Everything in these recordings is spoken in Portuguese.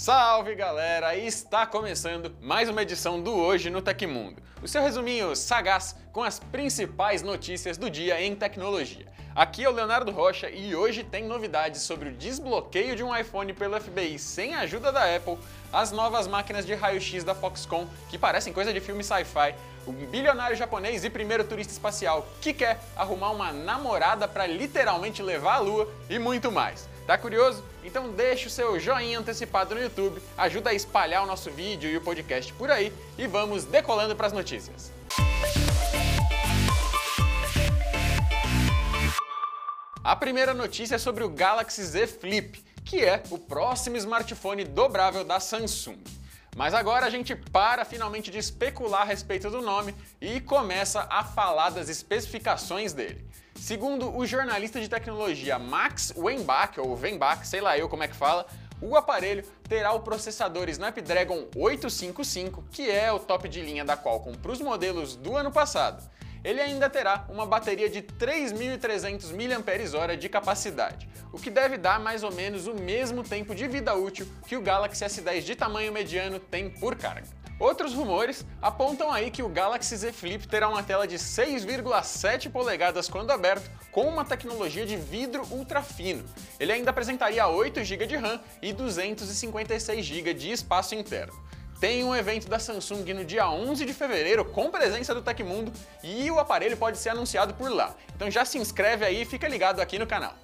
Salve galera! Está começando mais uma edição do Hoje no Tecmundo, o seu resuminho sagaz com as principais notícias do dia em tecnologia. Aqui é o Leonardo Rocha e hoje tem novidades sobre o desbloqueio de um iPhone pelo FBI sem a ajuda da Apple, as novas máquinas de raio-x da Foxconn, que parecem coisa de filme sci-fi, um bilionário japonês e primeiro turista espacial que quer arrumar uma namorada para literalmente levar a lua e muito mais. Tá curioso? Então deixa o seu joinha antecipado no YouTube, ajuda a espalhar o nosso vídeo e o podcast por aí e vamos decolando para as notícias. A primeira notícia é sobre o Galaxy Z Flip, que é o próximo smartphone dobrável da Samsung. Mas agora a gente para finalmente de especular a respeito do nome e começa a falar das especificações dele. Segundo o jornalista de tecnologia Max Weinbach, ou Weinbach, sei lá eu como é que fala, o aparelho terá o processador Snapdragon 855, que é o top de linha da Qualcomm para os modelos do ano passado ele ainda terá uma bateria de 3.300 mAh de capacidade, o que deve dar mais ou menos o mesmo tempo de vida útil que o Galaxy S10 de tamanho mediano tem por carga. Outros rumores apontam aí que o Galaxy Z Flip terá uma tela de 6,7 polegadas quando aberto, com uma tecnologia de vidro ultra fino. Ele ainda apresentaria 8 GB de RAM e 256 GB de espaço interno tem um evento da Samsung no dia 11 de fevereiro com presença do Tecmundo e o aparelho pode ser anunciado por lá. Então já se inscreve aí e fica ligado aqui no canal.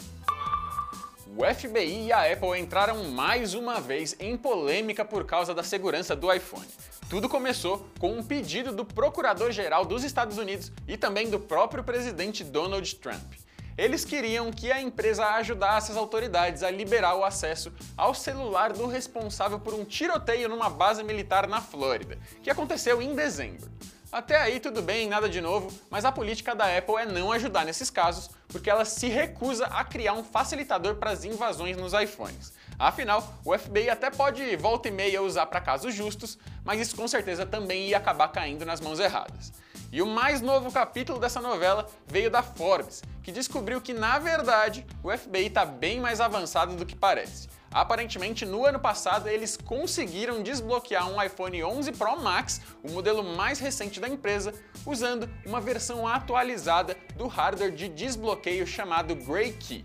O FBI e a Apple entraram mais uma vez em polêmica por causa da segurança do iPhone. Tudo começou com um pedido do Procurador-Geral dos Estados Unidos e também do próprio presidente Donald Trump. Eles queriam que a empresa ajudasse as autoridades a liberar o acesso ao celular do responsável por um tiroteio numa base militar na Flórida, que aconteceu em dezembro. Até aí tudo bem, nada de novo, mas a política da Apple é não ajudar nesses casos, porque ela se recusa a criar um facilitador para as invasões nos iPhones. Afinal, o FBI até pode volta e meia usar para casos justos, mas isso com certeza também ia acabar caindo nas mãos erradas. E o mais novo capítulo dessa novela veio da Forbes, que descobriu que, na verdade, o FBI está bem mais avançado do que parece. Aparentemente, no ano passado, eles conseguiram desbloquear um iPhone 11 Pro Max, o modelo mais recente da empresa, usando uma versão atualizada do hardware de desbloqueio chamado Grey Key.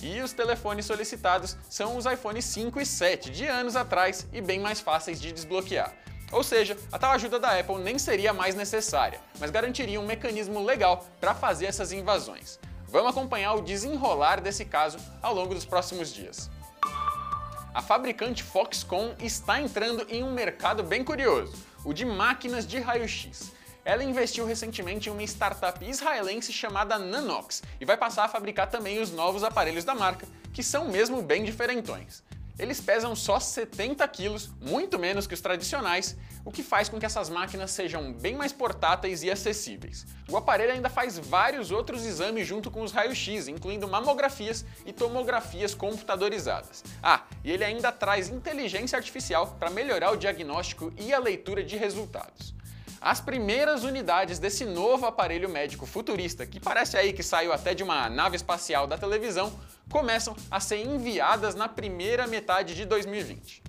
E os telefones solicitados são os iPhone 5 e 7 de anos atrás e bem mais fáceis de desbloquear. Ou seja, a tal ajuda da Apple nem seria mais necessária, mas garantiria um mecanismo legal para fazer essas invasões. Vamos acompanhar o desenrolar desse caso ao longo dos próximos dias. A fabricante Foxconn está entrando em um mercado bem curioso, o de máquinas de raio-x. Ela investiu recentemente em uma startup israelense chamada Nanox e vai passar a fabricar também os novos aparelhos da marca, que são mesmo bem diferentões. Eles pesam só 70 quilos, muito menos que os tradicionais, o que faz com que essas máquinas sejam bem mais portáteis e acessíveis. O aparelho ainda faz vários outros exames junto com os raios-x, incluindo mamografias e tomografias computadorizadas. Ah, e ele ainda traz inteligência artificial para melhorar o diagnóstico e a leitura de resultados. As primeiras unidades desse novo aparelho médico futurista, que parece aí que saiu até de uma nave espacial da televisão, começam a ser enviadas na primeira metade de 2020.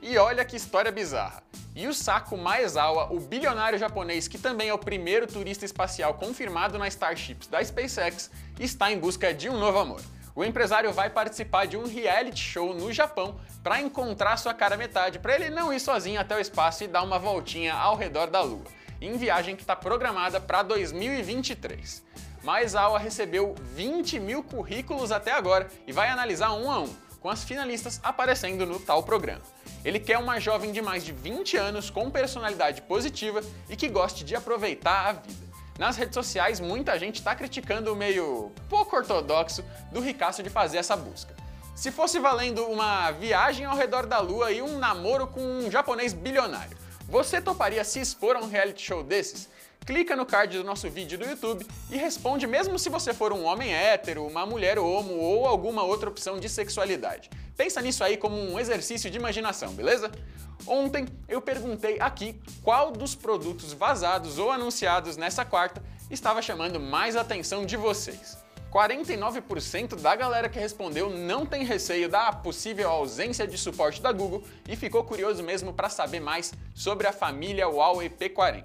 E olha que história bizarra. Yusaku Maezawa, o bilionário japonês que também é o primeiro turista espacial confirmado na Starships da SpaceX, está em busca de um novo amor. O empresário vai participar de um reality show no Japão para encontrar sua cara metade, para ele não ir sozinho até o espaço e dar uma voltinha ao redor da Lua, em viagem que está programada para 2023 mas a Aua recebeu 20 mil currículos até agora e vai analisar um a um, com as finalistas aparecendo no tal programa. Ele quer uma jovem de mais de 20 anos com personalidade positiva e que goste de aproveitar a vida. Nas redes sociais, muita gente está criticando o meio pouco ortodoxo do Ricasso de fazer essa busca. Se fosse valendo uma viagem ao redor da lua e um namoro com um japonês bilionário, você toparia se expor a um reality show desses? Clica no card do nosso vídeo do YouTube e responde mesmo se você for um homem hétero, uma mulher homo ou alguma outra opção de sexualidade. Pensa nisso aí como um exercício de imaginação, beleza? Ontem eu perguntei aqui qual dos produtos vazados ou anunciados nessa quarta estava chamando mais atenção de vocês. 49% da galera que respondeu não tem receio da possível ausência de suporte da Google e ficou curioso mesmo para saber mais sobre a família Huawei P40.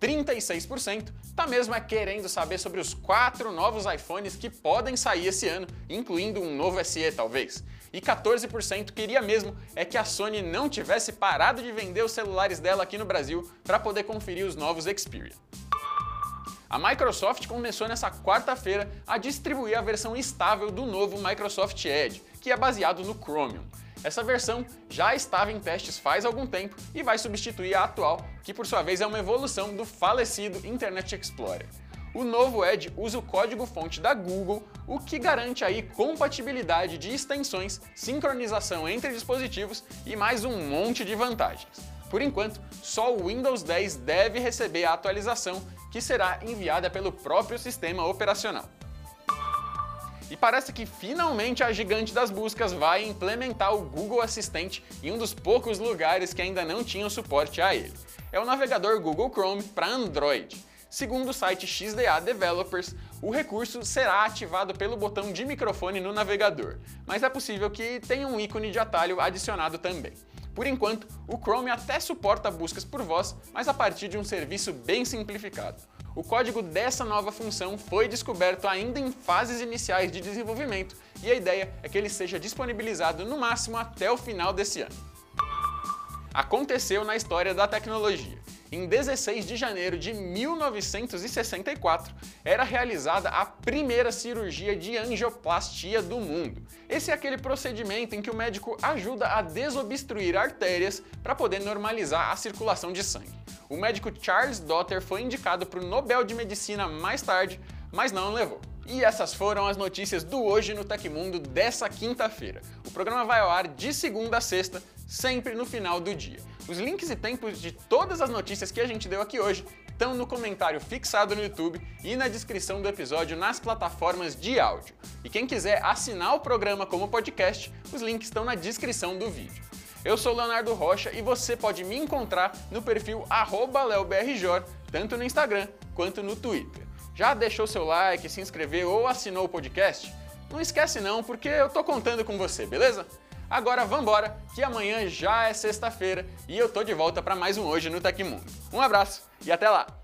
36% tá mesmo é querendo saber sobre os quatro novos iPhones que podem sair esse ano, incluindo um novo SE talvez. E 14% queria mesmo é que a Sony não tivesse parado de vender os celulares dela aqui no Brasil para poder conferir os novos Xperia. A Microsoft começou nessa quarta-feira a distribuir a versão estável do novo Microsoft Edge, que é baseado no Chromium. Essa versão já estava em testes faz algum tempo e vai substituir a atual, que por sua vez é uma evolução do falecido Internet Explorer. O novo Edge usa o código-fonte da Google, o que garante aí compatibilidade de extensões, sincronização entre dispositivos e mais um monte de vantagens. Por enquanto, só o Windows 10 deve receber a atualização, que será enviada pelo próprio sistema operacional. E parece que finalmente a gigante das buscas vai implementar o Google Assistente em um dos poucos lugares que ainda não tinham suporte a ele. É o navegador Google Chrome para Android. Segundo o site XDA Developers, o recurso será ativado pelo botão de microfone no navegador, mas é possível que tenha um ícone de atalho adicionado também. Por enquanto, o Chrome até suporta buscas por voz, mas a partir de um serviço bem simplificado. O código dessa nova função foi descoberto ainda em fases iniciais de desenvolvimento e a ideia é que ele seja disponibilizado no máximo até o final desse ano. Aconteceu na história da tecnologia. Em 16 de janeiro de 1964, era realizada a primeira cirurgia de angioplastia do mundo. Esse é aquele procedimento em que o médico ajuda a desobstruir artérias para poder normalizar a circulação de sangue. O médico Charles Dotter foi indicado para o Nobel de Medicina mais tarde, mas não levou. E essas foram as notícias do Hoje no Tecmundo dessa quinta-feira. O programa vai ao ar de segunda a sexta, sempre no final do dia. Os links e tempos de todas as notícias que a gente deu aqui hoje estão no comentário fixado no YouTube e na descrição do episódio nas plataformas de áudio. E quem quiser assinar o programa como podcast, os links estão na descrição do vídeo. Eu sou Leonardo Rocha e você pode me encontrar no perfil leobrjor, tanto no Instagram quanto no Twitter. Já deixou seu like, se inscreveu ou assinou o podcast? Não esquece não, porque eu tô contando com você, beleza? Agora vambora, que amanhã já é sexta-feira e eu tô de volta para mais um Hoje no Tecmundo. Um abraço e até lá!